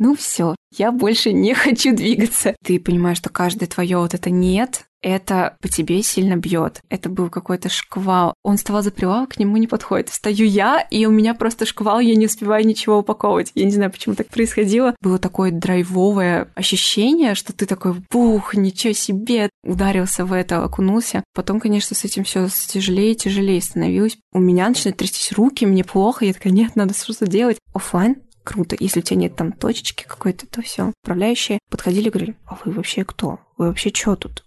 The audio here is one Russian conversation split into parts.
ну все, я больше не хочу двигаться. Ты понимаешь, что каждое твое вот это нет, это по тебе сильно бьет. Это был какой-то шквал. Он вставал за прилавок, к нему не подходит. Встаю я, и у меня просто шквал, я не успеваю ничего упаковывать. Я не знаю, почему так происходило. Было такое драйвовое ощущение, что ты такой, бух, ничего себе, ударился в это, окунулся. Потом, конечно, с этим все тяжелее и тяжелее становилось. У меня начинают трястись руки, мне плохо, я такая, нет, надо что-то делать. Оффлайн круто. Если у тебя нет там точечки какой-то, то все. Управляющие подходили и говорили, а вы вообще кто? Вы вообще что тут?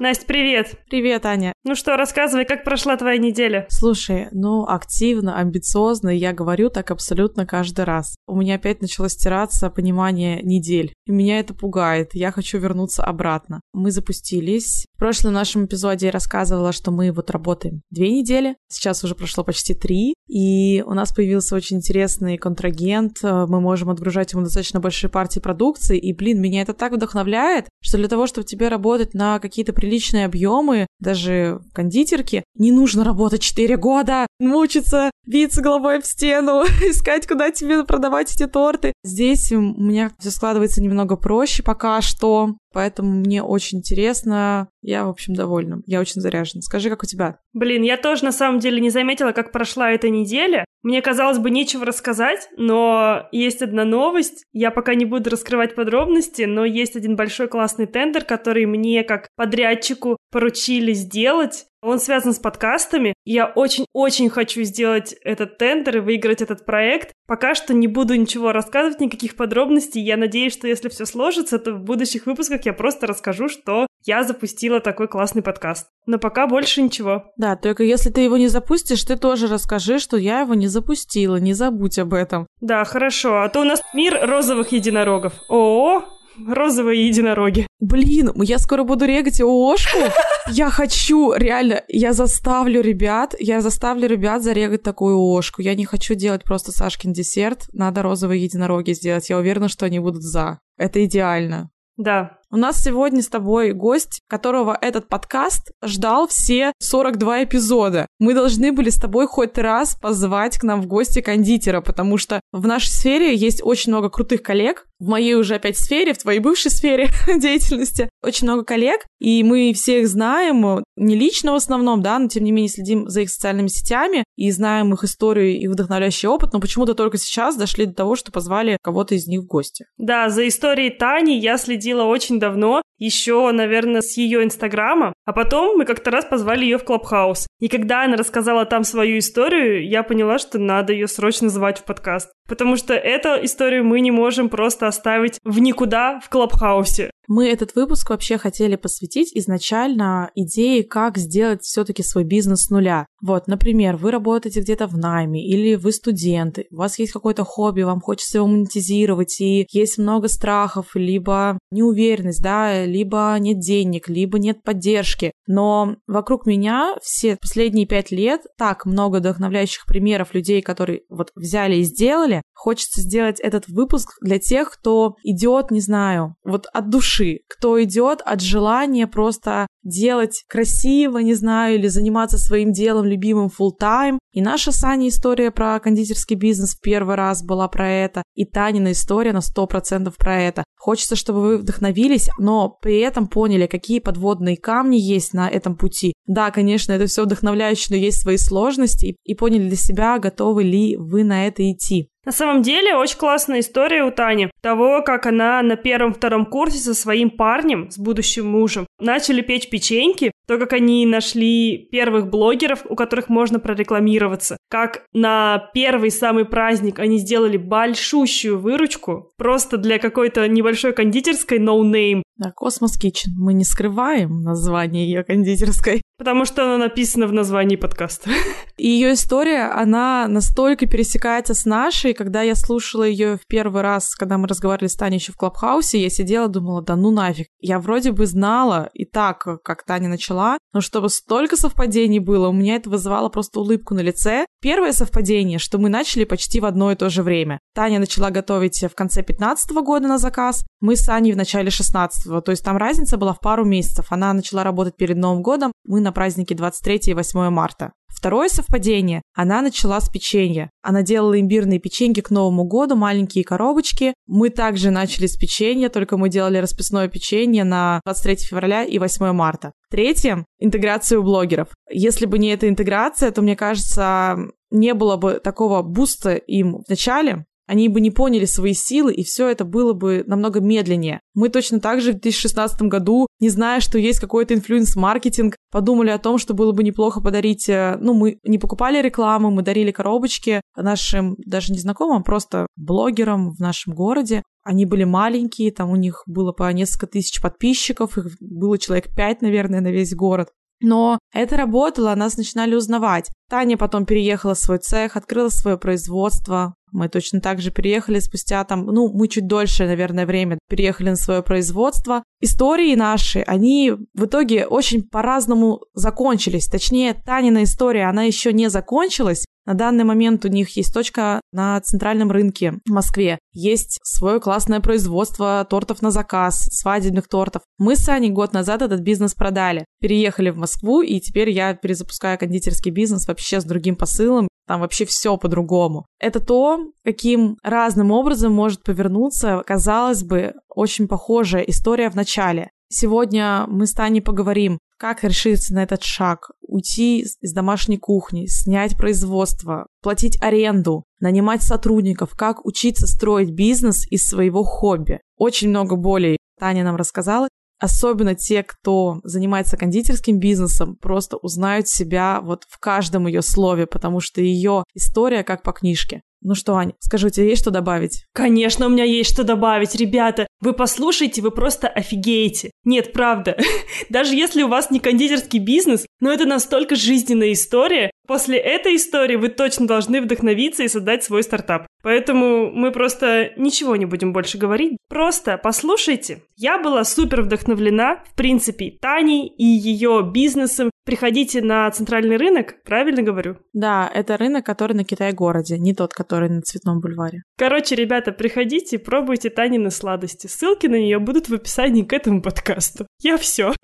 Настя, привет. Привет, Аня. Ну что, рассказывай, как прошла твоя неделя? Слушай, ну, активно, амбициозно, я говорю так абсолютно каждый раз. У меня опять начало стираться понимание недель. И меня это пугает. Я хочу вернуться обратно. Мы запустились. В прошлом нашем эпизоде я рассказывала, что мы вот работаем две недели. Сейчас уже прошло почти три. И у нас появился очень интересный контрагент. Мы можем отгружать ему достаточно большие партии продукции. И, блин, меня это так вдохновляет, что для того, чтобы тебе работать на какие-то приличные объемы, даже в кондитерке, не нужно работать 4 года, мучиться, биться головой в стену, искать, куда тебе продавать эти торты. Здесь у меня все складывается немного проще пока что. Поэтому мне очень интересно. Я, в общем, довольна. Я очень заряжена. Скажи, как у тебя? Блин, я тоже на самом деле не заметила, как прошла эта неделя. Мне казалось бы нечего рассказать, но есть одна новость. Я пока не буду раскрывать подробности, но есть один большой классный тендер, который мне как подрядчику поручили сделать. Он связан с подкастами. Я очень-очень хочу сделать этот тендер и выиграть этот проект. Пока что не буду ничего рассказывать, никаких подробностей. Я надеюсь, что если все сложится, то в будущих выпусках я просто расскажу, что я запустила такой классный подкаст. Но пока больше ничего. Да, только если ты его не запустишь, ты тоже расскажи, что я его не запустила. Не забудь об этом. Да, хорошо. А то у нас мир розовых единорогов. О, розовые единороги. Блин, я скоро буду регать ООшку. Я хочу, реально, я заставлю ребят, я заставлю ребят зарегать такую ООшку. Я не хочу делать просто Сашкин десерт, надо розовые единороги сделать. Я уверена, что они будут за. Это идеально. Да, у нас сегодня с тобой гость, которого этот подкаст ждал все 42 эпизода. Мы должны были с тобой хоть раз позвать к нам в гости кондитера, потому что в нашей сфере есть очень много крутых коллег, в моей уже опять сфере, в твоей бывшей сфере деятельности очень много коллег, и мы всех знаем, не лично в основном, да, но тем не менее следим за их социальными сетями и знаем их историю и вдохновляющий опыт, но почему-то только сейчас дошли до того, что позвали кого-то из них в гости. Да, за историей Тани я следила очень давно, еще, наверное, с ее инстаграма, а потом мы как-то раз позвали ее в Клабхаус. И когда она рассказала там свою историю, я поняла, что надо ее срочно звать в подкаст. Потому что эту историю мы не можем просто оставить в никуда в Клабхаусе. Мы этот выпуск вообще хотели посвятить изначально идее, как сделать все-таки свой бизнес с нуля. Вот, например, вы работаете где-то в найме или вы студенты, у вас есть какое-то хобби, вам хочется его монетизировать, и есть много страхов, либо неуверенность, да, либо нет денег, либо нет поддержки. Но вокруг меня все последние пять лет так много вдохновляющих примеров людей, которые вот взяли и сделали. Хочется сделать этот выпуск для тех, кто идет, не знаю, вот от души кто идет от желания просто делать красиво, не знаю, или заниматься своим делом любимым full time. И наша с Аней история про кондитерский бизнес в первый раз была про это, и Танина история на 100% про это. Хочется, чтобы вы вдохновились, но при этом поняли, какие подводные камни есть на этом пути. Да, конечно, это все вдохновляюще, но есть свои сложности, и поняли для себя, готовы ли вы на это идти. На самом деле, очень классная история у Тани. Того, как она на первом-втором курсе со своим парнем, с будущим мужем, начали печь печеньки, то, как они нашли первых блогеров, у которых можно прорекламироваться, как на первый самый праздник они сделали большущую выручку, просто для какой-то небольшой кондитерской no name. Да, Космос Kitchen. Мы не скрываем название ее кондитерской. Потому что она написана в названии подкаста. И ее история, она настолько пересекается с нашей. Когда я слушала ее в первый раз, когда мы разговаривали с Таней еще в Клабхаусе, я сидела, думала, да ну нафиг. Я вроде бы знала и так, как Таня начала но чтобы столько совпадений было, у меня это вызывало просто улыбку на лице. Первое совпадение, что мы начали почти в одно и то же время. Таня начала готовить в конце 15 года на заказ, мы с Аней в начале 16 то есть там разница была в пару месяцев. Она начала работать перед Новым годом, мы на празднике 23 и 8 марта. Второе совпадение. Она начала с печенья. Она делала имбирные печеньки к Новому году, маленькие коробочки. Мы также начали с печенья, только мы делали расписное печенье на 23 февраля и 8 марта. Третье — интеграция у блогеров. Если бы не эта интеграция, то, мне кажется, не было бы такого буста им в начале, они бы не поняли свои силы, и все это было бы намного медленнее. Мы точно так же в 2016 году, не зная, что есть какой-то инфлюенс-маркетинг, подумали о том, что было бы неплохо подарить... Э, ну, мы не покупали рекламу, мы дарили коробочки нашим даже незнакомым, просто блогерам в нашем городе. Они были маленькие, там у них было по несколько тысяч подписчиков, их было человек пять, наверное, на весь город. Но это работало, нас начинали узнавать. Таня потом переехала в свой цех, открыла свое производство. Мы точно так же переехали спустя там, ну, мы чуть дольше, наверное, время переехали на свое производство. Истории наши, они в итоге очень по-разному закончились. Точнее, Танина история, она еще не закончилась, на данный момент у них есть точка на центральном рынке в Москве. Есть свое классное производство тортов на заказ, свадебных тортов. Мы с Аней год назад этот бизнес продали. Переехали в Москву, и теперь я перезапускаю кондитерский бизнес вообще с другим посылом. Там вообще все по-другому. Это то, каким разным образом может повернуться, казалось бы, очень похожая история в начале. Сегодня мы с Таней поговорим, как решиться на этот шаг, уйти из домашней кухни, снять производство, платить аренду, нанимать сотрудников, как учиться строить бизнес из своего хобби. Очень много болей Таня нам рассказала. Особенно те, кто занимается кондитерским бизнесом, просто узнают себя вот в каждом ее слове, потому что ее история как по книжке. Ну что, Ань, скажи, у тебя есть что добавить? Конечно, у меня есть что добавить, ребята. Вы послушайте, вы просто офигеете. Нет, правда. Даже если у вас не кондитерский бизнес, но это настолько жизненная история, после этой истории вы точно должны вдохновиться и создать свой стартап. Поэтому мы просто ничего не будем больше говорить. Просто послушайте. Я была супер вдохновлена, в принципе, Таней и ее бизнесом. Приходите на центральный рынок, правильно говорю? Да, это рынок, который на Китай-городе, не тот, который на Цветном бульваре. Короче, ребята, приходите и пробуйте Танины сладости. Ссылки на нее будут в описании к этому подкасту. Я все.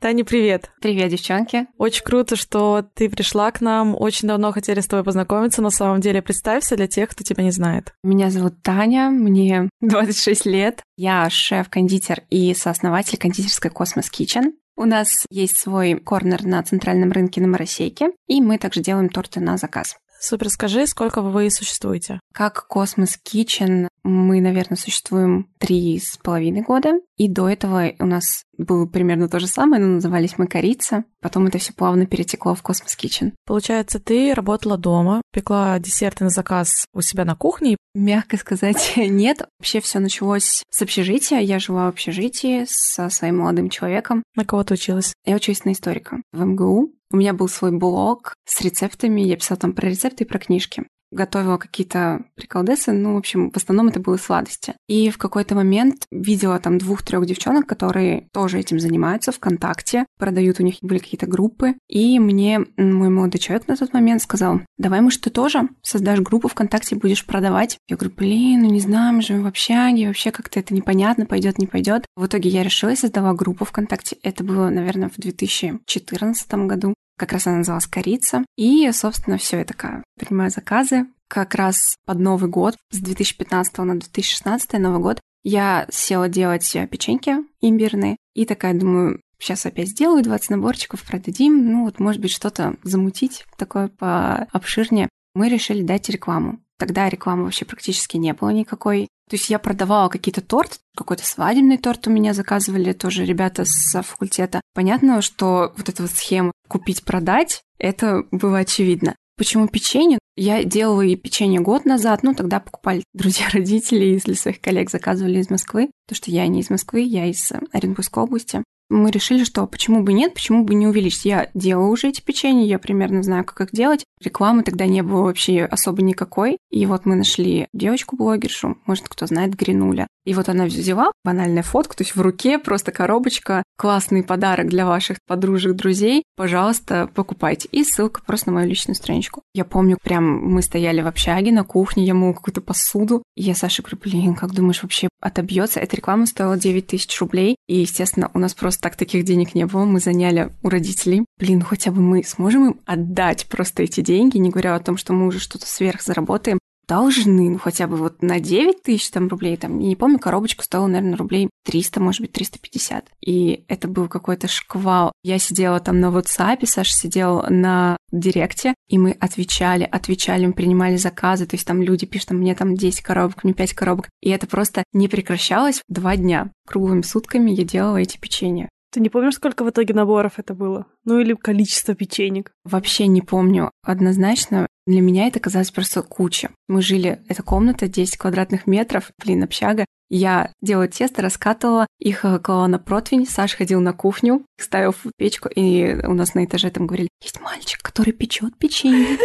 Таня, привет. Привет, девчонки. Очень круто, что ты пришла к нам. Очень давно хотели с тобой познакомиться. На самом деле, представься для тех, кто тебя не знает. Меня зовут Таня, мне 26 лет. Я шеф-кондитер и сооснователь кондитерской Cosmos Kitchen. У нас есть свой корнер на центральном рынке на Моросейке, и мы также делаем торты на заказ. Супер, скажи, сколько вы существуете? Как Cosmos Kitchen мы, наверное, существуем три с половиной года. И до этого у нас было примерно то же самое, но назывались мы Корица. Потом это все плавно перетекло в Cosmos Kitchen. Получается, ты работала дома, пекла десерты на заказ у себя на кухне? Мягко сказать, нет. Вообще все началось с общежития. Я жила в общежитии со своим молодым человеком. На кого ты училась? Я учусь на историка в МГУ. У меня был свой блог с рецептами, я писала там про рецепты и про книжки готовила какие-то приколдесы, ну, в общем, в основном это были сладости. И в какой-то момент видела там двух-трех девчонок, которые тоже этим занимаются ВКонтакте, продают, у них были какие-то группы, и мне мой молодой человек на тот момент сказал, давай, может, ты тоже создашь группу ВКонтакте, будешь продавать. Я говорю, блин, ну не знаю, мы живем в общаге, вообще как-то это непонятно, пойдет, не пойдет. В итоге я решила и создала группу ВКонтакте. Это было, наверное, в 2014 году. Как раз она называлась «Корица». И, собственно, все, я такая принимаю заказы. Как раз под Новый год, с 2015 на 2016 Новый год, я села делать печеньки имбирные. И такая думаю, сейчас опять сделаю 20 наборчиков, продадим. Ну вот, может быть, что-то замутить такое пообширнее. Мы решили дать рекламу. Тогда рекламы вообще практически не было никакой. То есть я продавала какие-то торт, какой-то свадебный торт у меня заказывали тоже ребята с факультета. Понятно, что вот эта вот схема купить-продать, это было очевидно. Почему печенье? Я делала и печенье год назад, ну тогда покупали друзья родителей, если своих коллег заказывали из Москвы, потому что я не из Москвы, я из Оренбургской области. Мы решили, что почему бы нет, почему бы не увеличить. Я делаю уже эти печенья, я примерно знаю, как их делать. Рекламы тогда не было вообще особо никакой. И вот мы нашли девочку-блогершу, может, кто знает, Гринуля. И вот она взяла банальная фотку, то есть в руке просто коробочка, классный подарок для ваших подружек, друзей. Пожалуйста, покупайте. И ссылка просто на мою личную страничку. Я помню, прям мы стояли в общаге на кухне, я мыла какую-то посуду. И я Саше говорю, блин, как думаешь, вообще отобьется? Эта реклама стоила 9 тысяч рублей. И, естественно, у нас просто так таких денег не было. Мы заняли у родителей. Блин, хотя бы мы сможем им отдать просто эти деньги, не говоря о том, что мы уже что-то сверх заработаем должны, ну, хотя бы вот на 9 тысяч там рублей, там, не помню, коробочку стоила, наверное, рублей 300, может быть, 350. И это был какой-то шквал. Я сидела там на WhatsApp, Саша сидел на Директе, и мы отвечали, отвечали, мы принимали заказы, то есть там люди пишут, мне там 10 коробок, мне 5 коробок, и это просто не прекращалось два дня. Круглыми сутками я делала эти печенья. Ты не помнишь, сколько в итоге наборов это было? Ну или количество печенек? Вообще не помню. Однозначно для меня это казалось просто куча. Мы жили, эта комната 10 квадратных метров, блин, общага. Я делала тесто, раскатывала, их э, клала на противень, Саша ходил на кухню, ставил в печку, и у нас на этаже там говорили, есть мальчик, который печет печенье.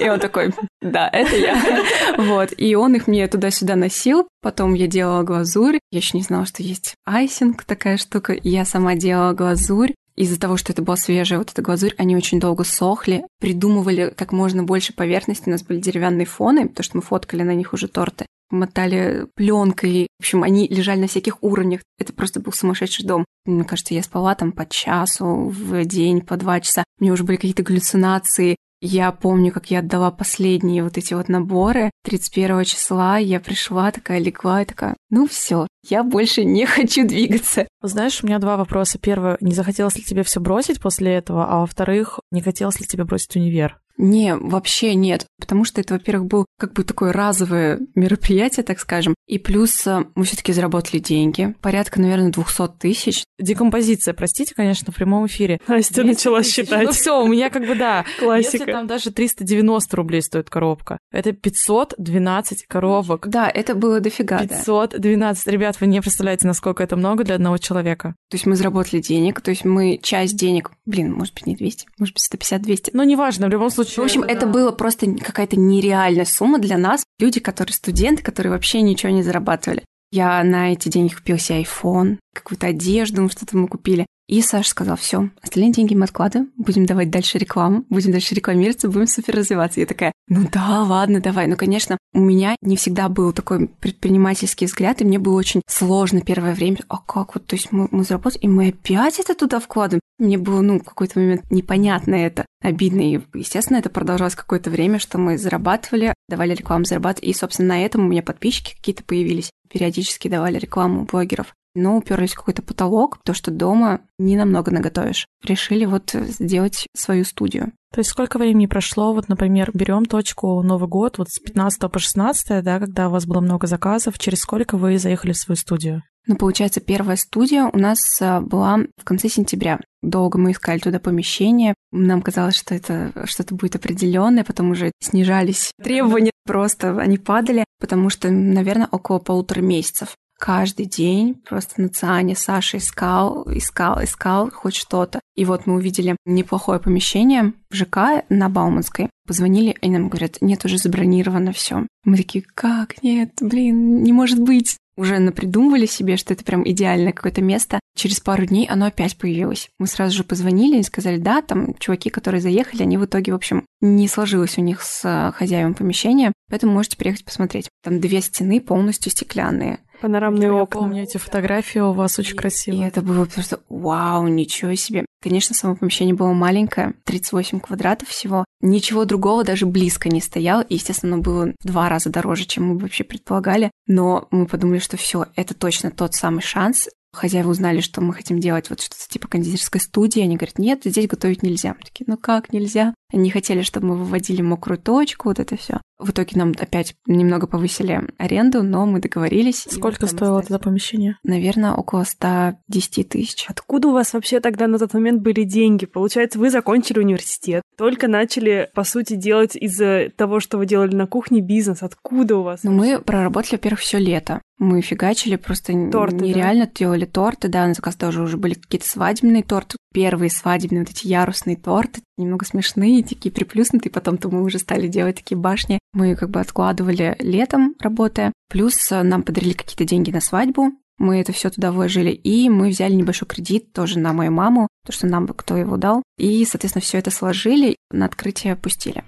И он такой, да, это я. Вот, и он их мне туда-сюда носил, потом я делала глазурь, я еще не знала, что есть айсинг, такая штука, я сама делала глазурь, из-за того, что это была свежая вот эта глазурь, они очень долго сохли, придумывали как можно больше поверхности. У нас были деревянные фоны, потому что мы фоткали на них уже торты. Мотали пленкой. В общем, они лежали на всяких уровнях. Это просто был сумасшедший дом. Мне кажется, я спала там по часу в день, по два часа. У меня уже были какие-то галлюцинации. Я помню, как я отдала последние вот эти вот наборы. 31 числа я пришла, такая легла и такая, ну все, я больше не хочу двигаться. Знаешь, у меня два вопроса. Первое, не захотелось ли тебе все бросить после этого, а во-вторых, не хотелось ли тебе бросить универ? Не, вообще нет, потому что это, во-первых, был как бы такое разовое мероприятие, так скажем, и плюс э, мы все таки заработали деньги, порядка, наверное, 200 тысяч. Декомпозиция, простите, конечно, в прямом эфире. Настя начала считать. Ну все, у меня как бы да. Классика. Если там даже 390 рублей стоит коробка, это 512 коробок. Да, это было дофига, 512. Да. Ребят, вы не представляете, насколько это много для одного человека. То есть мы заработали денег, то есть мы часть денег, блин, может быть, не 200, может быть, 150-200. Но неважно, в любом случае случае. В общем, это было просто какая-то нереальная сумма для нас. Люди, которые студенты, которые вообще ничего не зарабатывали. Я на эти деньги купил себе iPhone, какую-то одежду, что-то мы купили. И Саша сказал, все, остальные деньги мы откладываем, будем давать дальше рекламу, будем дальше рекламироваться, будем супер развиваться. Я такая, ну да, ладно, давай. Ну, конечно, у меня не всегда был такой предпринимательский взгляд, и мне было очень сложно первое время. А как вот, то есть мы, мы заработали, и мы опять это туда вкладываем? Мне было, ну, в какой-то момент непонятно это, обидно. И, естественно, это продолжалось какое-то время, что мы зарабатывали, давали рекламу, зарабатывали. И, собственно, на этом у меня подписчики какие-то появились. Периодически давали рекламу блогеров но уперлись в какой-то потолок, то, что дома не намного наготовишь. Решили вот сделать свою студию. То есть сколько времени прошло, вот, например, берем точку Новый год, вот с 15 по 16, да, когда у вас было много заказов, через сколько вы заехали в свою студию? Ну, получается, первая студия у нас а, была в конце сентября. Долго мы искали туда помещение. Нам казалось, что это что-то будет определенное, потом уже снижались требования, просто они падали, потому что, наверное, около полутора месяцев каждый день просто на Циане Саша искал, искал, искал хоть что-то. И вот мы увидели неплохое помещение в ЖК на Бауманской. Позвонили, и нам говорят, нет, уже забронировано все. Мы такие, как, нет, блин, не может быть. Уже напридумывали себе, что это прям идеальное какое-то место. Через пару дней оно опять появилось. Мы сразу же позвонили и сказали, да, там чуваки, которые заехали, они в итоге, в общем, не сложилось у них с э, хозяевом помещения, поэтому можете приехать посмотреть. Там две стены полностью стеклянные панорамные Я окна. помню эти фотографии у вас очень красивые. И это было просто вау, ничего себе. Конечно, само помещение было маленькое, 38 квадратов всего. Ничего другого даже близко не стояло. И, естественно, оно было в два раза дороже, чем мы вообще предполагали. Но мы подумали, что все, это точно тот самый шанс. Хозяева узнали, что мы хотим делать вот что-то типа кондитерской студии. Они говорят, нет, здесь готовить нельзя. Мы такие, ну как нельзя? Не хотели, чтобы мы выводили мокрую точку, вот это все. В итоге нам опять немного повысили аренду, но мы договорились. Сколько стоило это помещение? Наверное, около 110 тысяч. Откуда у вас вообще тогда на тот момент были деньги? Получается, вы закончили университет, только начали, по сути, делать из-за того, что вы делали на кухне бизнес. Откуда у вас? Ну, мы проработали, во-первых, все лето. Мы фигачили, просто торты, нереально да? делали торты, да, на заказ тоже уже были какие-то свадебные торты, первые свадебные вот эти ярусные торты, немного смешные, такие приплюснутые, потом-то мы уже стали делать такие башни. Мы как бы откладывали летом, работая, плюс э, нам подарили какие-то деньги на свадьбу, мы это все туда вложили, и мы взяли небольшой кредит тоже на мою маму, то, что нам бы кто его дал, и, соответственно, все это сложили, на открытие пустили.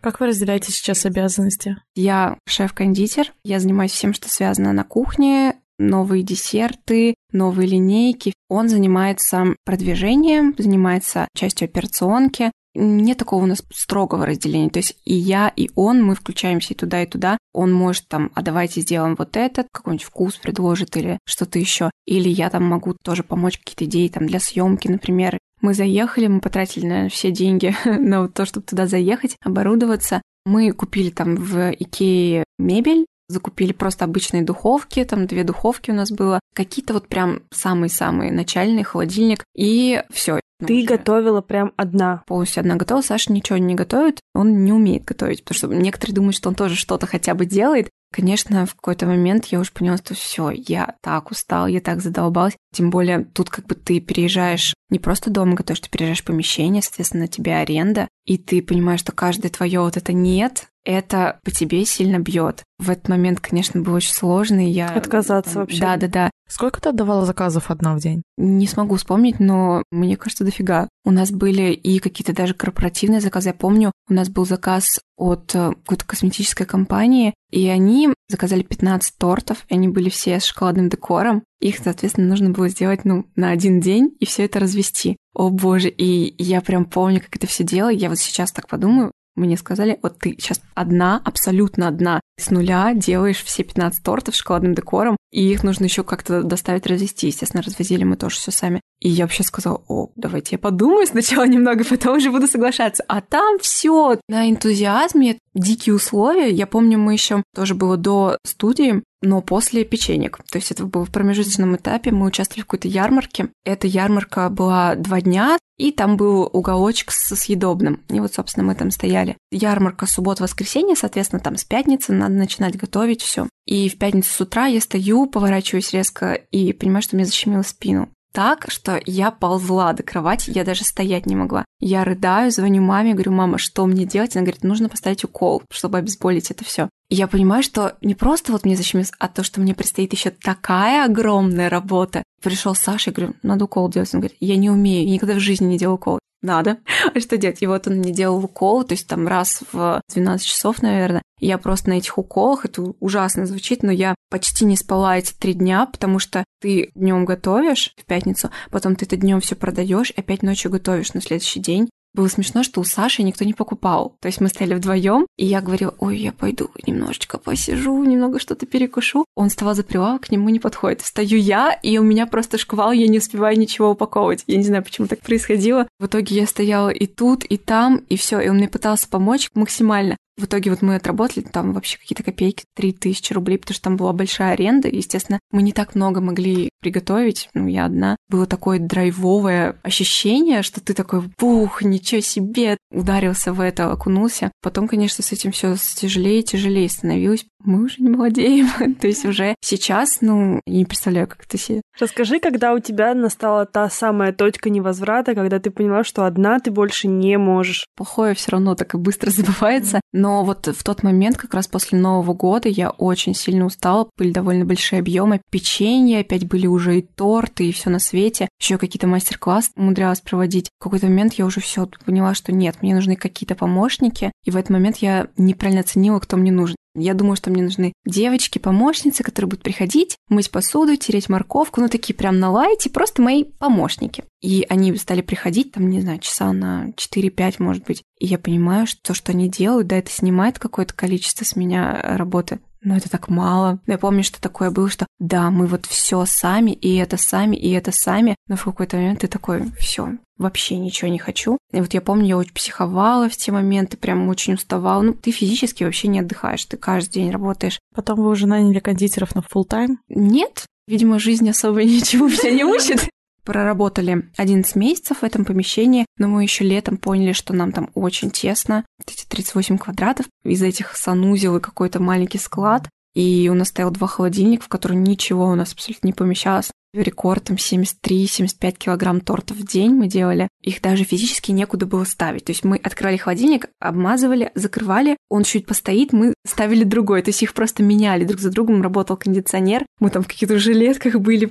Как вы разделяете сейчас обязанности? Я шеф-кондитер, я занимаюсь всем, что связано на кухне, новые десерты, новые линейки. Он занимается продвижением, занимается частью операционки. Нет такого у нас строгого разделения. То есть и я, и он, мы включаемся и туда, и туда. Он может там, а давайте сделаем вот этот, какой-нибудь вкус предложит или что-то еще. Или я там могу тоже помочь какие-то идеи там для съемки, например, мы заехали, мы потратили, наверное, все деньги на то, чтобы туда заехать, оборудоваться. Мы купили там в Икее мебель, закупили просто обычные духовки, там две духовки у нас было, какие-то вот прям самые-самые начальные, холодильник, и все. Ты уже. готовила прям одна? Полностью одна готовила. Саша ничего не готовит, он не умеет готовить, потому что некоторые думают, что он тоже что-то хотя бы делает, Конечно, в какой-то момент я уже поняла, что все, я так устал, я так задолбалась. Тем более тут как бы ты переезжаешь не просто дома готовишь, ты переезжаешь в помещение, соответственно, тебе аренда, и ты понимаешь, что каждое твое вот это нет, это по тебе сильно бьет. В этот момент, конечно, было очень сложно, и я... Отказаться там, вообще. Да, да, да. Сколько ты отдавала заказов одна в день? Не смогу вспомнить, но мне кажется, дофига. У нас были и какие-то даже корпоративные заказы. Я помню, у нас был заказ от э, какой-то косметической компании, и они заказали 15 тортов, и они были все с шоколадным декором. Их, соответственно, нужно было сделать, ну, на один день и все это развести. О боже, и я прям помню, как это все делала. Я вот сейчас так подумаю, мне сказали, вот ты сейчас одна, абсолютно одна, с нуля делаешь все 15 тортов с шоколадным декором, и их нужно еще как-то доставить, развести. Естественно, развозили мы тоже все сами. И я вообще сказала, о, давайте я подумаю сначала немного, потом уже буду соглашаться. А там все на энтузиазме, дикие условия. Я помню, мы еще тоже было до студии, но после печенек. То есть это было в промежуточном этапе. Мы участвовали в какой-то ярмарке. Эта ярмарка была два дня, и там был уголочек со съедобным. И вот, собственно, мы там стояли. Ярмарка суббота-воскресенье, соответственно, там с пятницы надо начинать готовить все. И в пятницу с утра я стою, поворачиваюсь резко и понимаю, что мне защемило спину так, что я ползла до кровати, я даже стоять не могла. Я рыдаю, звоню маме, говорю, мама, что мне делать? Она говорит, нужно поставить укол, чтобы обезболить это все. И я понимаю, что не просто вот мне защемилось, а то, что мне предстоит еще такая огромная работа. Пришел Саша, я говорю, надо укол делать. Он говорит, я не умею, я никогда в жизни не делал укол. Надо. А что делать? И вот он мне делал укол, то есть там раз в 12 часов, наверное. Я просто на этих уколах, это ужасно звучит, но я почти не спала эти три дня, потому что ты днем готовишь в пятницу, потом ты это днем все продаешь, опять ночью готовишь на следующий день, было смешно, что у Саши никто не покупал. То есть мы стояли вдвоем, и я говорила, ой, я пойду немножечко посижу, немного что-то перекушу. Он вставал за прилавок, к нему не подходит. Встаю я, и у меня просто шквал, я не успеваю ничего упаковывать. Я не знаю, почему так происходило. В итоге я стояла и тут, и там, и все, и он мне пытался помочь максимально. В итоге вот мы отработали там вообще какие-то копейки, 3000 рублей, потому что там была большая аренда. Естественно, мы не так много могли приготовить, ну, я одна. Было такое драйвовое ощущение, что ты такой, бух, ничего себе, ударился в это, окунулся. Потом, конечно, с этим все тяжелее и тяжелее становилось. Мы уже не молодеем. То есть уже сейчас, ну, я не представляю, как это себе. Расскажи, когда у тебя настала та самая точка невозврата, когда ты поняла, что одна ты больше не можешь. Плохое все равно так и быстро забывается, но вот в тот момент, как раз после Нового года, я очень сильно устала, были довольно большие объемы печенья, опять были уже и торты, и все на свете. Еще какие-то мастер-классы умудрялась проводить. В какой-то момент я уже все поняла, что нет, мне нужны какие-то помощники. И в этот момент я неправильно оценила, кто мне нужен. Я думаю, что мне нужны девочки-помощницы, которые будут приходить, мыть посуду, тереть морковку, ну такие прям на лайте, просто мои помощники. И они стали приходить, там, не знаю, часа на 4-5, может быть. И я понимаю, что то, что они делают, да, это снимает какое-то количество с меня работы. Ну это так мало. Я помню, что такое было, что да, мы вот все сами, и это сами, и это сами, но в какой-то момент ты такой, все, вообще ничего не хочу. И вот я помню, я очень психовала в те моменты, прям очень уставала. Ну, ты физически вообще не отдыхаешь, ты каждый день работаешь. Потом вы уже наняли кондитеров на full тайм Нет, видимо, жизнь особо ничего меня не учит. Проработали 11 месяцев в этом помещении, но мы еще летом поняли, что нам там очень тесно. Эти 38 квадратов, из этих санузел и какой-то маленький склад. И у нас стоял два холодильника, в которые ничего у нас абсолютно не помещалось. Рекорд там 73-75 килограмм тортов в день мы делали. Их даже физически некуда было ставить. То есть мы открывали холодильник, обмазывали, закрывали, он чуть постоит, мы ставили другой. То есть их просто меняли друг за другом, работал кондиционер. Мы там в каких-то жилетках были.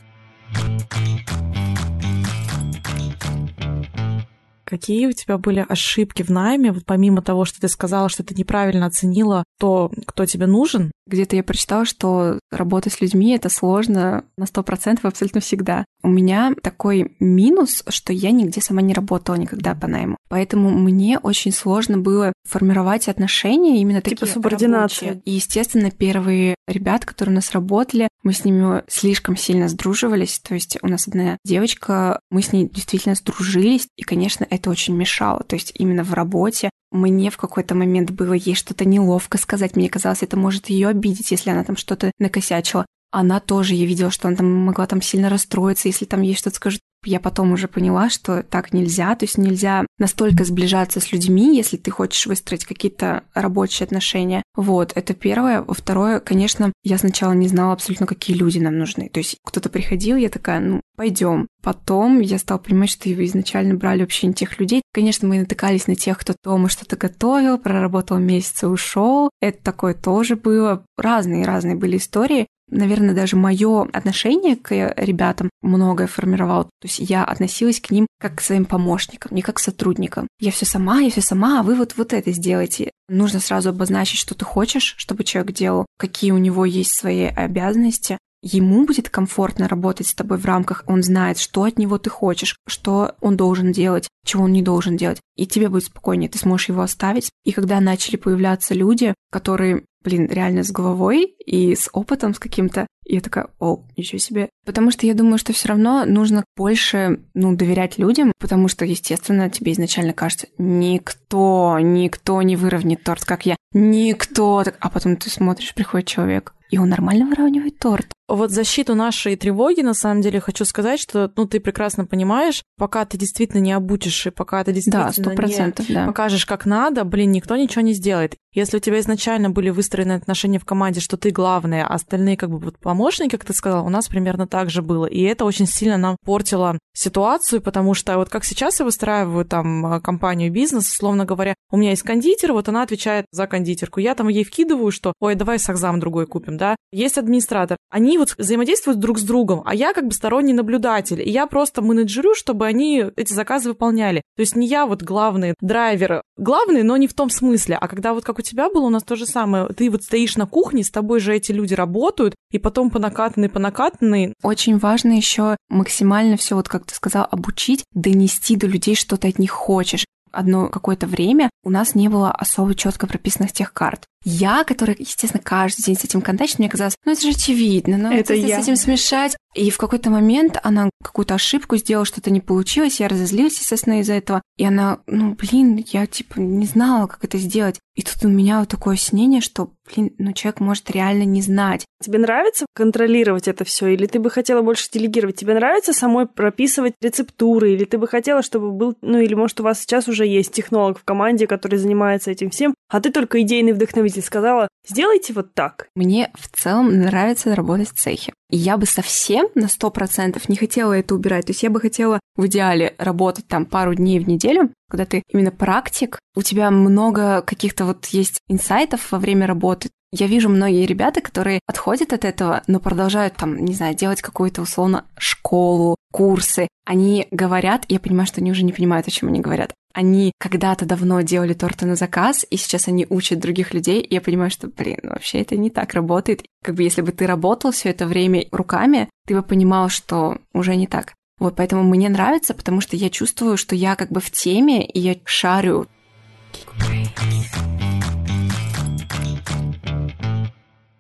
Какие у тебя были ошибки в найме, вот помимо того, что ты сказала, что ты неправильно оценила то, кто тебе нужен? Где-то я прочитала, что работать с людьми это сложно на сто процентов абсолютно всегда. У меня такой минус, что я нигде сама не работала никогда по найму. Поэтому мне очень сложно было формировать отношения именно Типа такие субординация. рабочие. И, естественно, первые ребята, которые у нас работали, мы с ними слишком сильно сдруживались. То есть у нас одна девочка, мы с ней действительно сдружились, и, конечно, это очень мешало. То есть именно в работе мне в какой-то момент было ей что-то неловко сказать. Мне казалось, это может ее обидеть, если она там что-то накосячила. Она тоже, я видела, что она там могла там сильно расстроиться, если там ей что-то скажут. Я потом уже поняла, что так нельзя, то есть нельзя настолько сближаться с людьми, если ты хочешь выстроить какие-то рабочие отношения. Вот, это первое. Второе, конечно, я сначала не знала абсолютно, какие люди нам нужны. То есть кто-то приходил, я такая, ну, пойдем. Потом я стала понимать, что изначально брали вообще не тех людей. Конечно, мы натыкались на тех, кто дома что-то готовил, проработал месяц и ушел. Это такое тоже было. Разные-разные были истории наверное, даже мое отношение к ребятам многое формировало. То есть я относилась к ним как к своим помощникам, не как к сотрудникам. Я все сама, я все сама, а вы вот, вот это сделайте. Нужно сразу обозначить, что ты хочешь, чтобы человек делал, какие у него есть свои обязанности, ему будет комфортно работать с тобой в рамках, он знает, что от него ты хочешь, что он должен делать, чего он не должен делать. И тебе будет спокойнее, ты сможешь его оставить. И когда начали появляться люди, которые блин, реально с головой и с опытом с каким-то. И я такая, о, ничего себе. Потому что я думаю, что все равно нужно больше, ну, доверять людям, потому что, естественно, тебе изначально кажется, никто, никто не выровняет торт, как я. Никто. А потом ты смотришь, приходит человек, и он нормально выравнивает торт. Вот защиту нашей тревоги, на самом деле, хочу сказать, что, ну, ты прекрасно понимаешь, пока ты действительно не обучишь, и пока ты действительно да, не да. покажешь, как надо, блин, никто ничего не сделает. Если у тебя изначально были выстроены отношения в команде, что ты главная, а остальные как бы вот помощники, как ты сказала, у нас примерно так же было. И это очень сильно нам портило ситуацию, потому что вот как сейчас я выстраиваю там компанию бизнес, условно говоря, у меня есть кондитер, вот она отвечает за кондитерку. Я там ей вкидываю, что, ой, давай сахзам другой купим, да. Есть администратор. Они вот взаимодействуют друг с другом, а я как бы сторонний наблюдатель, и я просто менеджерю, чтобы они эти заказы выполняли. То есть не я вот главный драйвер, главный, но не в том смысле, а когда вот как у тебя было, у нас то же самое, ты вот стоишь на кухне, с тобой же эти люди работают, и потом по накатанной, по накатанной. Очень важно еще максимально все, вот как ты сказал, обучить, донести до людей, что ты от них хочешь одно какое-то время у нас не было особо четко прописанных тех карт. Я, которая, естественно, каждый день с этим контачит, мне казалось, ну это же очевидно, ну это я. с этим смешать. И в какой-то момент она какую-то ошибку сделала, что-то не получилось, я разозлилась, естественно, из-за этого. И она, ну, блин, я, типа, не знала, как это сделать. И тут у меня вот такое снение, что, блин, ну человек может реально не знать. Тебе нравится контролировать это все, или ты бы хотела больше делегировать? Тебе нравится самой прописывать рецептуры, или ты бы хотела, чтобы был, ну или может у вас сейчас уже есть технолог в команде, который занимается этим всем, а ты только идейный вдохновитель сказала, сделайте вот так. Мне в целом нравится работать в цехе. И я бы совсем на сто процентов не хотела это убирать. То есть я бы хотела в идеале работать там пару дней в неделю, когда ты именно практик, у тебя много каких-то вот есть инсайтов во время работы. Я вижу многие ребята, которые отходят от этого, но продолжают там, не знаю, делать какую-то условно школу, курсы. Они говорят, я понимаю, что они уже не понимают, о чем они говорят. Они когда-то давно делали торты на заказ, и сейчас они учат других людей, и я понимаю, что, блин, вообще это не так работает. Как бы если бы ты работал все это время руками, ты бы понимал, что уже не так. Вот поэтому мне нравится, потому что я чувствую, что я как бы в теме, и я шарю.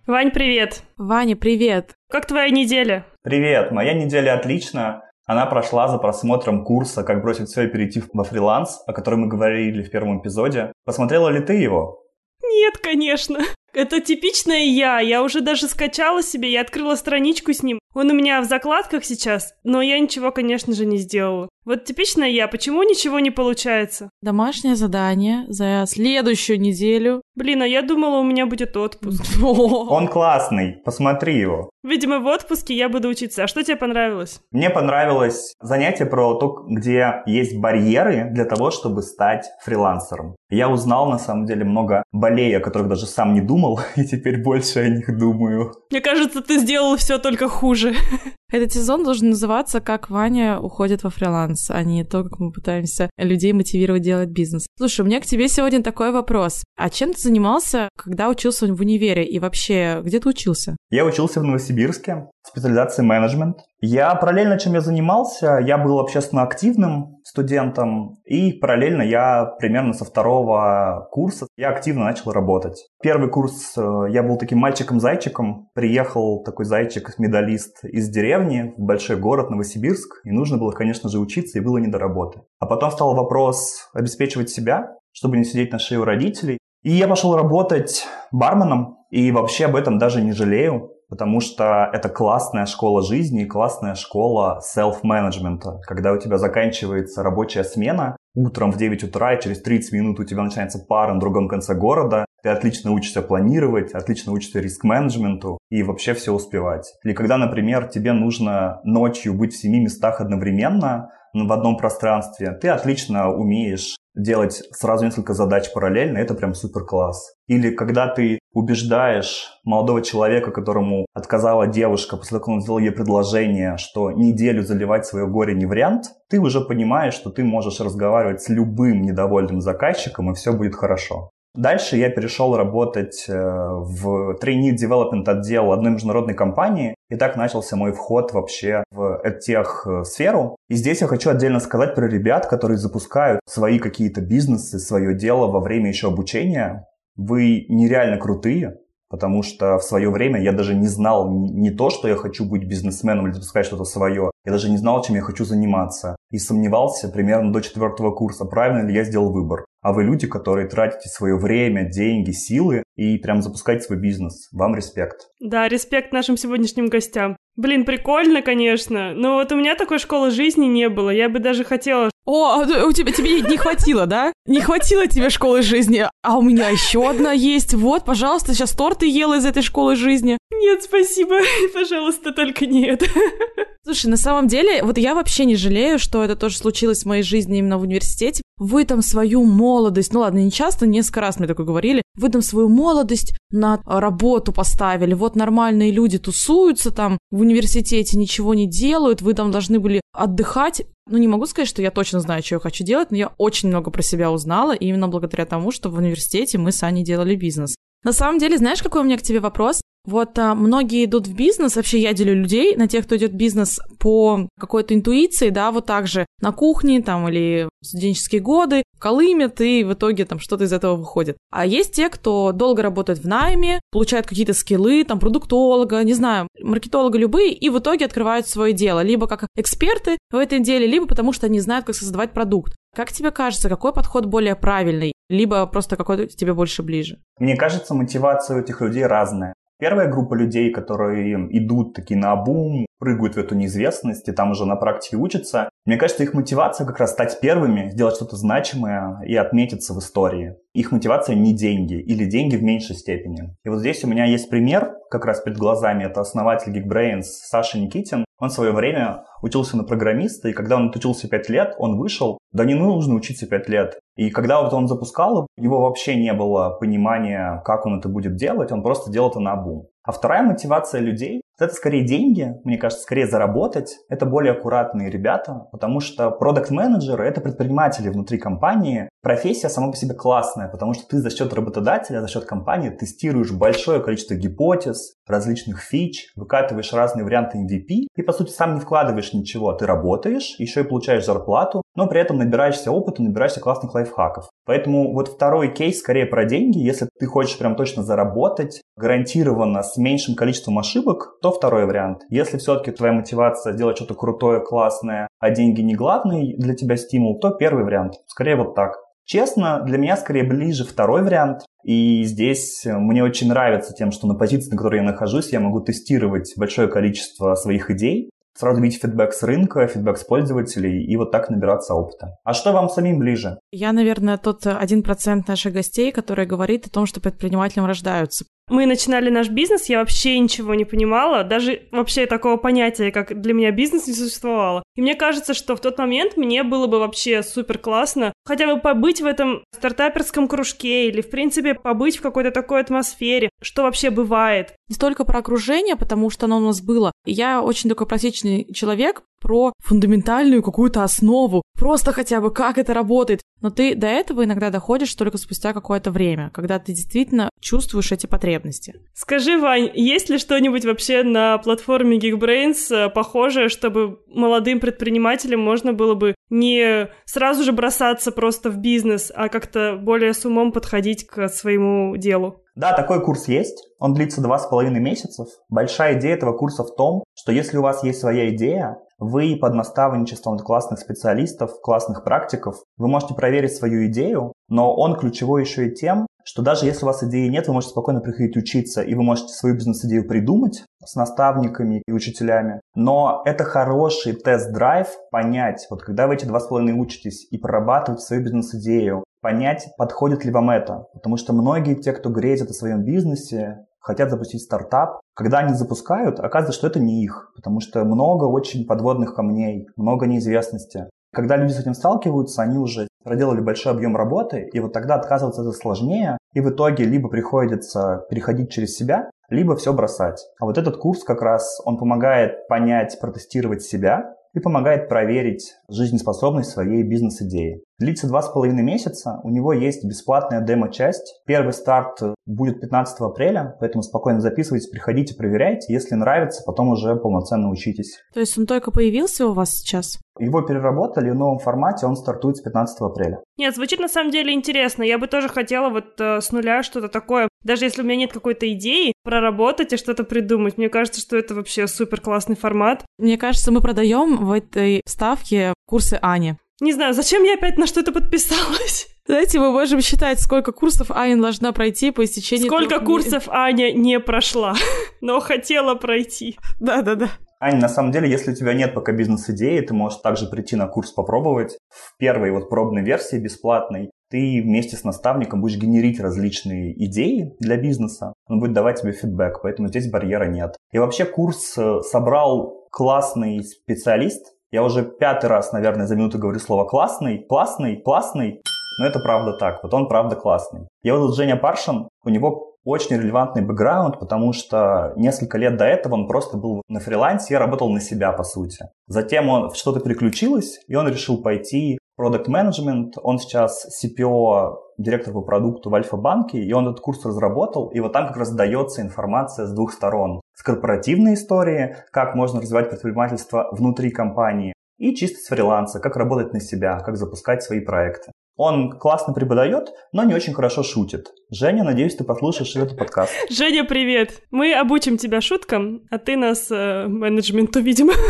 Вань, привет. Ваня, привет. Как твоя неделя? Привет, моя неделя отлично. Она прошла за просмотром курса «Как бросить все и перейти во фриланс», о котором мы говорили в первом эпизоде. Посмотрела ли ты его? Нет, конечно. Это типичная я. Я уже даже скачала себе и открыла страничку с ним. Он у меня в закладках сейчас, но я ничего, конечно же, не сделала. Вот типичная я. Почему ничего не получается? Домашнее задание за следующую неделю. Блин, а я думала, у меня будет отпуск. Он классный, посмотри его. Видимо, в отпуске я буду учиться. А что тебе понравилось? Мне понравилось занятие про то, где есть барьеры для того, чтобы стать фрилансером. Я узнал, на самом деле, много болей, о которых даже сам не думал, и теперь больше о них думаю. Мне кажется, ты сделал все только хуже. Этот сезон должен называться «Как Ваня уходит во фриланс», а не то, как мы пытаемся людей мотивировать делать бизнес. Слушай, у меня к тебе сегодня такой вопрос. А чем ты занимался, когда учился в универе? И вообще, где ты учился? Я учился в Новосибирске, специализации менеджмент. Я параллельно, чем я занимался, я был общественно активным студентом, и параллельно я примерно со второго курса я активно начал работать. Первый курс э, я был таким мальчиком-зайчиком, приехал такой зайчик-медалист из деревни в большой город Новосибирск, и нужно было, конечно же, учиться, и было не до работы. А потом стал вопрос обеспечивать себя, чтобы не сидеть на шее у родителей. И я пошел работать барменом, и вообще об этом даже не жалею потому что это классная школа жизни классная школа селф-менеджмента. Когда у тебя заканчивается рабочая смена, утром в 9 утра, и через 30 минут у тебя начинается пара на другом конце города, ты отлично учишься планировать, отлично учишься риск-менеджменту и вообще все успевать. Или когда, например, тебе нужно ночью быть в семи местах одновременно, в одном пространстве, ты отлично умеешь делать сразу несколько задач параллельно, это прям супер класс. Или когда ты убеждаешь молодого человека, которому отказала девушка после того, как он сделал ей предложение, что неделю заливать свое горе не вариант, ты уже понимаешь, что ты можешь разговаривать с любым недовольным заказчиком, и все будет хорошо. Дальше я перешел работать э, в trainee development отдел одной международной компании, и так начался мой вход вообще в тех э, сферу. И здесь я хочу отдельно сказать про ребят, которые запускают свои какие-то бизнесы, свое дело во время еще обучения. Вы нереально крутые, потому что в свое время я даже не знал не то, что я хочу быть бизнесменом или запускать что-то свое, я даже не знал, чем я хочу заниматься. И сомневался примерно до четвертого курса, правильно ли я сделал выбор а вы люди, которые тратите свое время, деньги, силы и прям запускаете свой бизнес. Вам респект. Да, респект нашим сегодняшним гостям. Блин, прикольно, конечно, но вот у меня такой школы жизни не было. Я бы даже хотела... О, а у тебя тебе не хватило, да? Не хватило тебе школы жизни, а у меня еще одна есть. Вот, пожалуйста, сейчас торт ты ела из этой школы жизни. Нет, спасибо, пожалуйста, только нет. Слушай, на самом деле, вот я вообще не жалею, что это тоже случилось в моей жизни именно в университете. Вы там свою молодость, ну ладно, не часто, несколько раз мне такое говорили, вы там свою молодость на работу поставили, вот нормальные люди тусуются там в университете, ничего не делают, вы там должны были отдыхать. Ну, не могу сказать, что я точно знаю, что я хочу делать, но я очень много про себя узнала, именно благодаря тому, что в университете мы с Аней делали бизнес. На самом деле, знаешь, какой у меня к тебе вопрос? Вот а, многие идут в бизнес, вообще я делю людей на тех, кто идет в бизнес по какой-то интуиции, да, вот так же на кухне там или в студенческие годы, колымят и в итоге там что-то из этого выходит. А есть те, кто долго работает в найме, получают какие-то скиллы, там продуктолога, не знаю, маркетолога любые, и в итоге открывают свое дело, либо как эксперты в этом деле, либо потому что они знают, как создавать продукт. Как тебе кажется, какой подход более правильный? Либо просто какой тебе больше ближе? Мне кажется, мотивация у этих людей разная. Первая группа людей, которые идут такие на обум, прыгают в эту неизвестность и там уже на практике учатся, мне кажется, их мотивация как раз стать первыми, сделать что-то значимое и отметиться в истории. Их мотивация не деньги или деньги в меньшей степени. И вот здесь у меня есть пример, как раз перед глазами, это основатель Geekbrains Саша Никитин. Он в свое время учился на программиста, и когда он отучился 5 лет, он вышел, да не нужно учиться 5 лет. И когда вот он запускал, у него вообще не было понимания, как он это будет делать, он просто делал это на обум. А вторая мотивация людей – это скорее деньги, мне кажется, скорее заработать. Это более аккуратные ребята, потому что продукт-менеджеры – это предприниматели внутри компании. Профессия сама по себе классная, потому что ты за счет работодателя, за счет компании тестируешь большое количество гипотез, различных фич, выкатываешь разные варианты MVP и, по сути, сам не вкладываешь ничего. Ты работаешь, еще и получаешь зарплату, но при этом набираешься опыта, набираешься классных лайфхаков. Поэтому вот второй кейс скорее про деньги. Если ты хочешь прям точно заработать, гарантированно с меньшим количеством ошибок, то второй вариант. Если все-таки твоя мотивация сделать что-то крутое, классное, а деньги не главный для тебя стимул, то первый вариант. Скорее вот так. Честно, для меня скорее ближе второй вариант. И здесь мне очень нравится тем, что на позиции, на которой я нахожусь, я могу тестировать большое количество своих идей, сразу видеть фидбэк с рынка, фидбэк с пользователей и вот так набираться опыта. А что вам самим ближе? Я, наверное, тот один процент наших гостей, который говорит о том, что предпринимателям рождаются. Мы начинали наш бизнес, я вообще ничего не понимала, даже вообще такого понятия, как для меня бизнес, не существовало. И мне кажется, что в тот момент мне было бы вообще супер классно хотя бы побыть в этом стартаперском кружке или, в принципе, побыть в какой-то такой атмосфере, что вообще бывает. Не столько про окружение, потому что оно у нас было. Я очень такой практичный человек, про фундаментальную какую-то основу, просто хотя бы как это работает. Но ты до этого иногда доходишь только спустя какое-то время, когда ты действительно чувствуешь эти потребности. Скажи, Вань, есть ли что-нибудь вообще на платформе Geekbrains э, похожее, чтобы молодым предпринимателям можно было бы не сразу же бросаться просто в бизнес, а как-то более с умом подходить к своему делу? Да, такой курс есть. Он длится два с половиной месяцев. Большая идея этого курса в том, что если у вас есть своя идея, вы под наставничеством классных специалистов, классных практиков, вы можете проверить свою идею, но он ключевой еще и тем, что даже если у вас идеи нет, вы можете спокойно приходить учиться, и вы можете свою бизнес-идею придумать с наставниками и учителями. Но это хороший тест-драйв понять, вот когда вы эти два с половиной учитесь и прорабатываете свою бизнес-идею, понять, подходит ли вам это. Потому что многие те, кто грезит о своем бизнесе, хотят запустить стартап, когда они запускают, оказывается, что это не их, потому что много очень подводных камней, много неизвестности. Когда люди с этим сталкиваются, они уже проделали большой объем работы, и вот тогда отказываться это сложнее, и в итоге либо приходится переходить через себя, либо все бросать. А вот этот курс как раз, он помогает понять, протестировать себя, и помогает проверить жизнеспособность своей бизнес-идеи. Длится два с половиной месяца, у него есть бесплатная демо-часть. Первый старт будет 15 апреля, поэтому спокойно записывайтесь, приходите, проверяйте. Если нравится, потом уже полноценно учитесь. То есть он только появился у вас сейчас? Его переработали в новом формате, он стартует с 15 апреля. Нет, звучит на самом деле интересно. Я бы тоже хотела вот э, с нуля что-то такое, даже если у меня нет какой-то идеи, проработать и что-то придумать. Мне кажется, что это вообще супер классный формат. Мне кажется, мы продаем в этой ставке курсы Ани. Не знаю, зачем я опять на что-то подписалась? Знаете, мы можем считать, сколько курсов Аня должна пройти по истечении... Сколько курсов Аня не прошла, но хотела пройти. Да-да-да. Аня, на самом деле, если у тебя нет пока бизнес-идеи, ты можешь также прийти на курс попробовать. В первой вот пробной версии бесплатной ты вместе с наставником будешь генерить различные идеи для бизнеса. Он будет давать тебе фидбэк, поэтому здесь барьера нет. И вообще курс э, собрал классный специалист, я уже пятый раз, наверное, за минуту говорю слово «классный», «классный», «классный», но это правда так, вот он правда классный. Я вот Женя Паршин, у него очень релевантный бэкграунд, потому что несколько лет до этого он просто был на фрилансе и работал на себя, по сути. Затем он что-то переключилось, и он решил пойти в продукт менеджмент. Он сейчас CPO, директор по продукту в Альфа-банке, и он этот курс разработал, и вот там как раз дается информация с двух сторон с корпоративной истории, как можно развивать предпринимательство внутри компании, и чисто с фриланса, как работать на себя, как запускать свои проекты. Он классно преподает, но не очень хорошо шутит. Женя, надеюсь, ты послушаешь этот подкаст. Женя, привет! Мы обучим тебя шуткам, а ты нас э, менеджменту, видимо.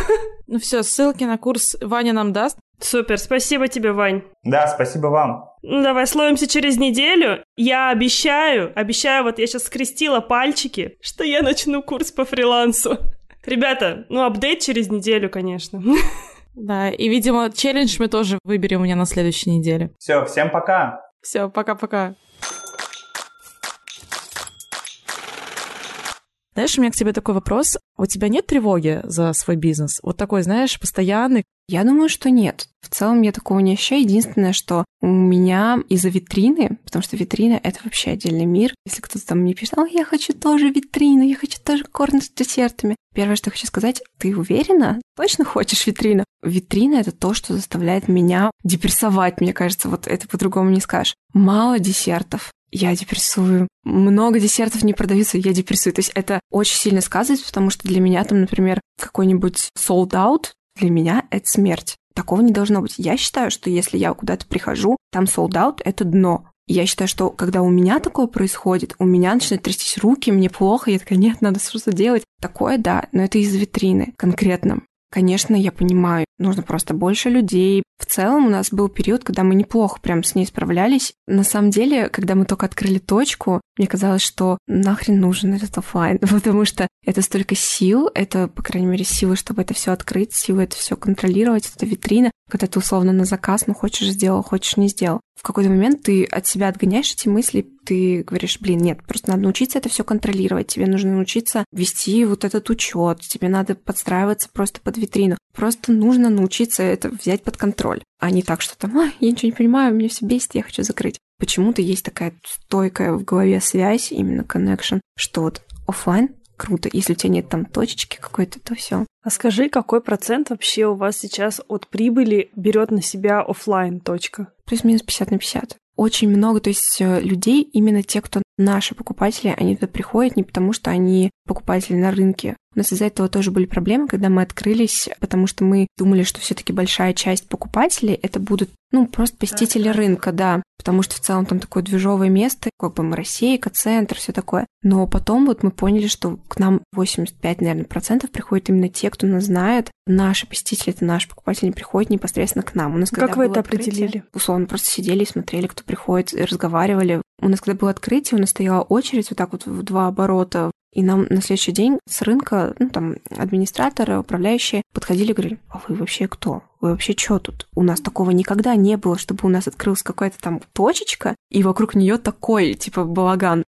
Ну все, ссылки на курс Ваня нам даст. Супер, спасибо тебе, Вань. Да, спасибо вам. Ну давай словимся через неделю. Я обещаю, обещаю, вот я сейчас скрестила пальчики, что я начну курс по фрилансу. Ребята, ну апдейт через неделю, конечно. Да, и, видимо, челлендж мы тоже выберем у меня на следующей неделе. Все, всем пока. Все, пока-пока. Знаешь, у меня к тебе такой вопрос. У тебя нет тревоги за свой бизнес? Вот такой, знаешь, постоянный? Я думаю, что нет. В целом я такого не ощущаю. Единственное, что у меня из-за витрины, потому что витрина — это вообще отдельный мир. Если кто-то там мне пишет, о, я хочу тоже витрину, я хочу тоже корн с десертами. Первое, что хочу сказать, ты уверена? Точно хочешь витрину? Витрина — это то, что заставляет меня депрессовать, мне кажется. Вот это по-другому не скажешь. Мало десертов я депрессую. Много десертов не продаются, я депрессую. То есть это очень сильно сказывается, потому что для меня там, например, какой-нибудь sold out, для меня это смерть. Такого не должно быть. Я считаю, что если я куда-то прихожу, там sold out — это дно. Я считаю, что когда у меня такое происходит, у меня начинают трястись руки, мне плохо, я такая, нет, надо что-то делать. Такое, да, но это из витрины конкретно. Конечно, я понимаю, нужно просто больше людей. В целом у нас был период, когда мы неплохо прям с ней справлялись. На самом деле, когда мы только открыли точку, мне казалось, что нахрен нужен этот офлайн, потому что это столько сил, это, по крайней мере, силы, чтобы это все открыть, силы это все контролировать, это витрина, когда ты условно на заказ, ну хочешь сделал, хочешь не сделал. В какой-то момент ты от себя отгоняешь эти мысли, ты говоришь, блин, нет, просто надо научиться это все контролировать, тебе нужно научиться вести вот этот учет, тебе надо подстраиваться просто под витрину. Просто нужно научиться это взять под контроль, а не так, что там, а, я ничего не понимаю, меня все бесит, я хочу закрыть. Почему-то есть такая стойкая в голове связь, именно connection, что вот офлайн круто. Если у тебя нет там точечки какой-то, то все. А скажи, какой процент вообще у вас сейчас от прибыли берет на себя офлайн точка? Плюс-минус 50 на 50 очень много, то есть э, людей, именно те, кто наши покупатели, они туда приходят не потому, что они покупатели на рынке. У нас из-за этого тоже были проблемы, когда мы открылись, потому что мы думали, что все-таки большая часть покупателей это будут, ну, просто посетители рынка, да, потому что в целом там такое движовое место, как бы Российка, центр, все такое. Но потом вот мы поняли, что к нам 85, наверное, процентов приходят именно те, кто нас знает. Наши посетители, это наши покупатели, приходят непосредственно к нам. У нас, как вы это открытие, определили? Условно, просто сидели и смотрели, кто приходит, разговаривали. У нас, когда было открытие, у нас стояла очередь вот так вот в два оборота и нам на следующий день с рынка, ну, там, администраторы, управляющие подходили и говорили, а вы вообще кто? Вы вообще что тут? У нас такого никогда не было, чтобы у нас открылась какая-то там точечка, и вокруг нее такой, типа, балаган.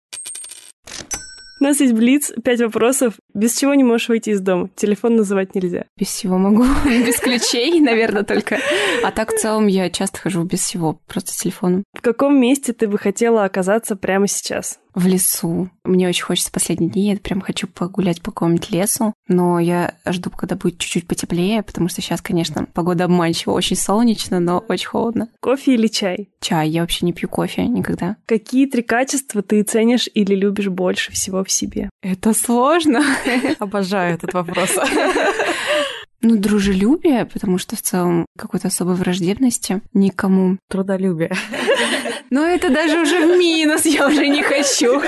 У нас есть Блиц, пять вопросов. Без чего не можешь выйти из дома? Телефон называть нельзя. Без всего могу. Без ключей, наверное, только. А так, в целом, я часто хожу без всего, просто с телефоном. В каком месте ты бы хотела оказаться прямо сейчас? В лесу. Мне очень хочется последние дни, я прям хочу погулять по какому-нибудь лесу, но я жду, когда будет чуть-чуть потеплее, потому что сейчас, конечно, погода обманчива, очень солнечно, но очень холодно. Кофе или чай? Чай, я вообще не пью кофе никогда. Какие три качества ты ценишь или любишь больше всего в себе? Это сложно. Обожаю этот вопрос. Ну, дружелюбие, потому что в целом какой-то особой враждебности никому. Трудолюбие. Но это даже уже в минус, я уже не хочу.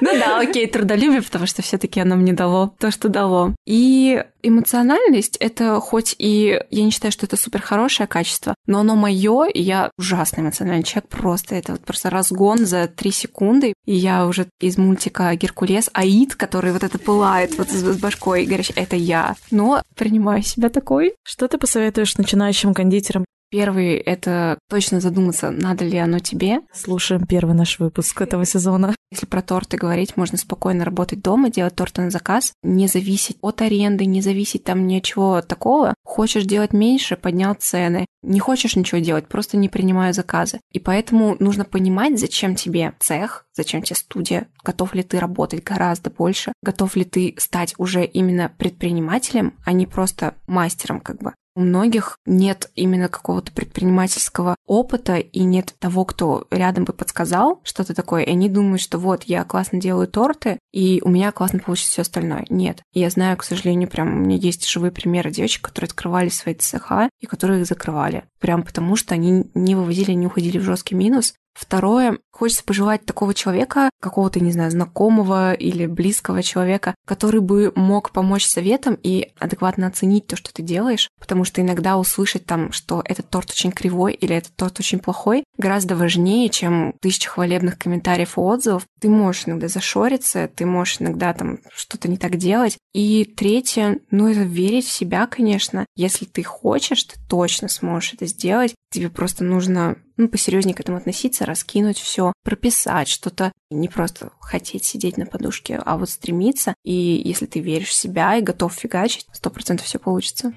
Ну да, окей, трудолюбие, потому что все таки оно мне дало то, что дало. И эмоциональность — это хоть и... Я не считаю, что это супер хорошее качество, но оно мое, и я ужасный эмоциональный человек, просто это вот просто разгон за три секунды, и я уже из мультика «Геркулес», Аид, который вот это пылает вот с башкой горящий, это я. Но принимаю себя такой. Что ты посоветуешь начинающим кондитерам? Первый — это точно задуматься, надо ли оно тебе. Слушаем первый наш выпуск этого сезона. Если про торты говорить, можно спокойно работать дома, делать торты на заказ, не зависеть от аренды, не зависеть там ничего такого. Хочешь делать меньше, поднял цены. Не хочешь ничего делать, просто не принимаю заказы. И поэтому нужно понимать, зачем тебе цех, зачем тебе студия, готов ли ты работать гораздо больше, готов ли ты стать уже именно предпринимателем, а не просто мастером как бы. У многих нет именно какого-то предпринимательского опыта и нет того, кто рядом бы подсказал что-то такое, и они думают, что вот, я классно делаю торты, и у меня классно получится все остальное. Нет. Я знаю, к сожалению, прям у меня есть живые примеры девочек, которые открывали свои цеха и которые их закрывали. Прям потому, что они не вывозили, не уходили в жесткий минус, Второе, хочется пожелать такого человека, какого-то, не знаю, знакомого или близкого человека, который бы мог помочь советом и адекватно оценить то, что ты делаешь, потому что иногда услышать там, что этот торт очень кривой или этот торт очень плохой, гораздо важнее, чем тысяча хвалебных комментариев и отзывов. Ты можешь иногда зашориться, ты можешь иногда там что-то не так делать. И третье, ну, это верить в себя, конечно. Если ты хочешь, ты точно сможешь это сделать. Тебе просто нужно ну, посерьезнее к этому относиться, раскинуть все, прописать что-то, не просто хотеть сидеть на подушке, а вот стремиться. И если ты веришь в себя и готов фигачить, сто процентов все получится.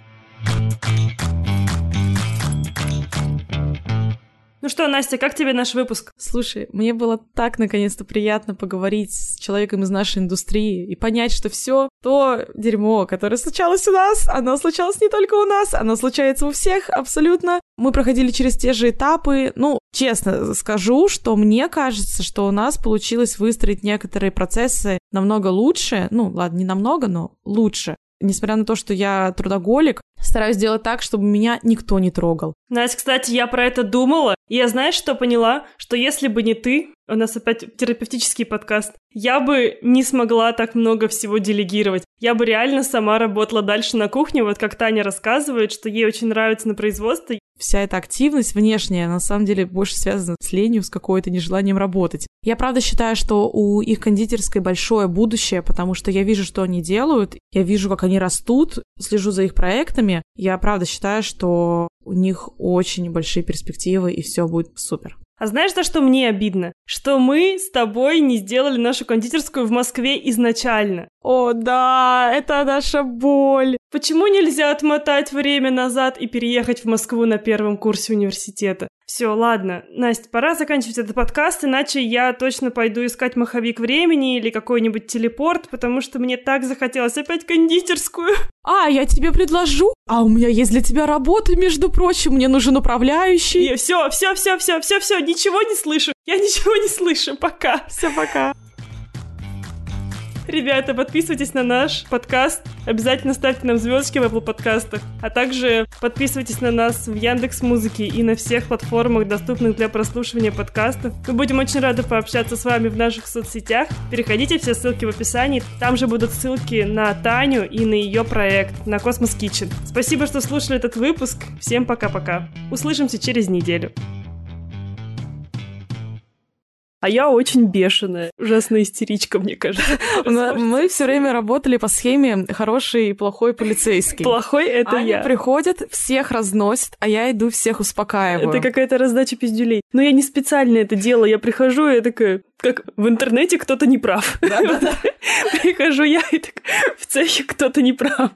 Ну что, Настя, как тебе наш выпуск? Слушай, мне было так наконец-то приятно поговорить с человеком из нашей индустрии и понять, что все то дерьмо, которое случалось у нас, оно случалось не только у нас, оно случается у всех абсолютно. Мы проходили через те же этапы. Ну, честно скажу, что мне кажется, что у нас получилось выстроить некоторые процессы намного лучше. Ну, ладно, не намного, но лучше. Несмотря на то, что я трудоголик, стараюсь делать так, чтобы меня никто не трогал. Настя, кстати, я про это думала, и я знаешь, что поняла? Что если бы не ты, у нас опять терапевтический подкаст, я бы не смогла так много всего делегировать. Я бы реально сама работала дальше на кухне, вот как Таня рассказывает, что ей очень нравится на производстве. Вся эта активность внешняя, на самом деле, больше связана с ленью, с какой-то нежеланием работать. Я правда считаю, что у их кондитерской большое будущее, потому что я вижу, что они делают, я вижу, как они растут, слежу за их проектами. Я правда считаю, что у них очень большие перспективы, и все будет супер. А знаешь, за что мне обидно? Что мы с тобой не сделали нашу кондитерскую в Москве изначально. О, да, это наша боль. Почему нельзя отмотать время назад и переехать в Москву на первом курсе университета? Все, ладно, Настя, пора заканчивать этот подкаст, иначе я точно пойду искать маховик времени или какой-нибудь телепорт, потому что мне так захотелось опять кондитерскую. А, я тебе предложу. А у меня есть для тебя работа, между прочим, мне нужен управляющий. Все, все, все, все, все, все, ничего не слышу. Я ничего не слышу. Пока. Все, пока. Ребята, подписывайтесь на наш подкаст. Обязательно ставьте нам звездочки в Apple подкастах. А также подписывайтесь на нас в Яндекс Музыке и на всех платформах, доступных для прослушивания подкастов. Мы будем очень рады пообщаться с вами в наших соцсетях. Переходите, все ссылки в описании. Там же будут ссылки на Таню и на ее проект, на Космос Kitchen. Спасибо, что слушали этот выпуск. Всем пока-пока. Услышимся через неделю а я очень бешеная. Ужасная истеричка, мне кажется. Мы все время работали по схеме хороший и плохой полицейский. Плохой — это я. Приходят, всех разносят, а я иду всех успокаиваю. Это какая-то раздача пиздюлей. Но я не специально это делаю. Я прихожу, и я такая, как в интернете кто-то не прав. Прихожу я, и так в цехе кто-то не прав.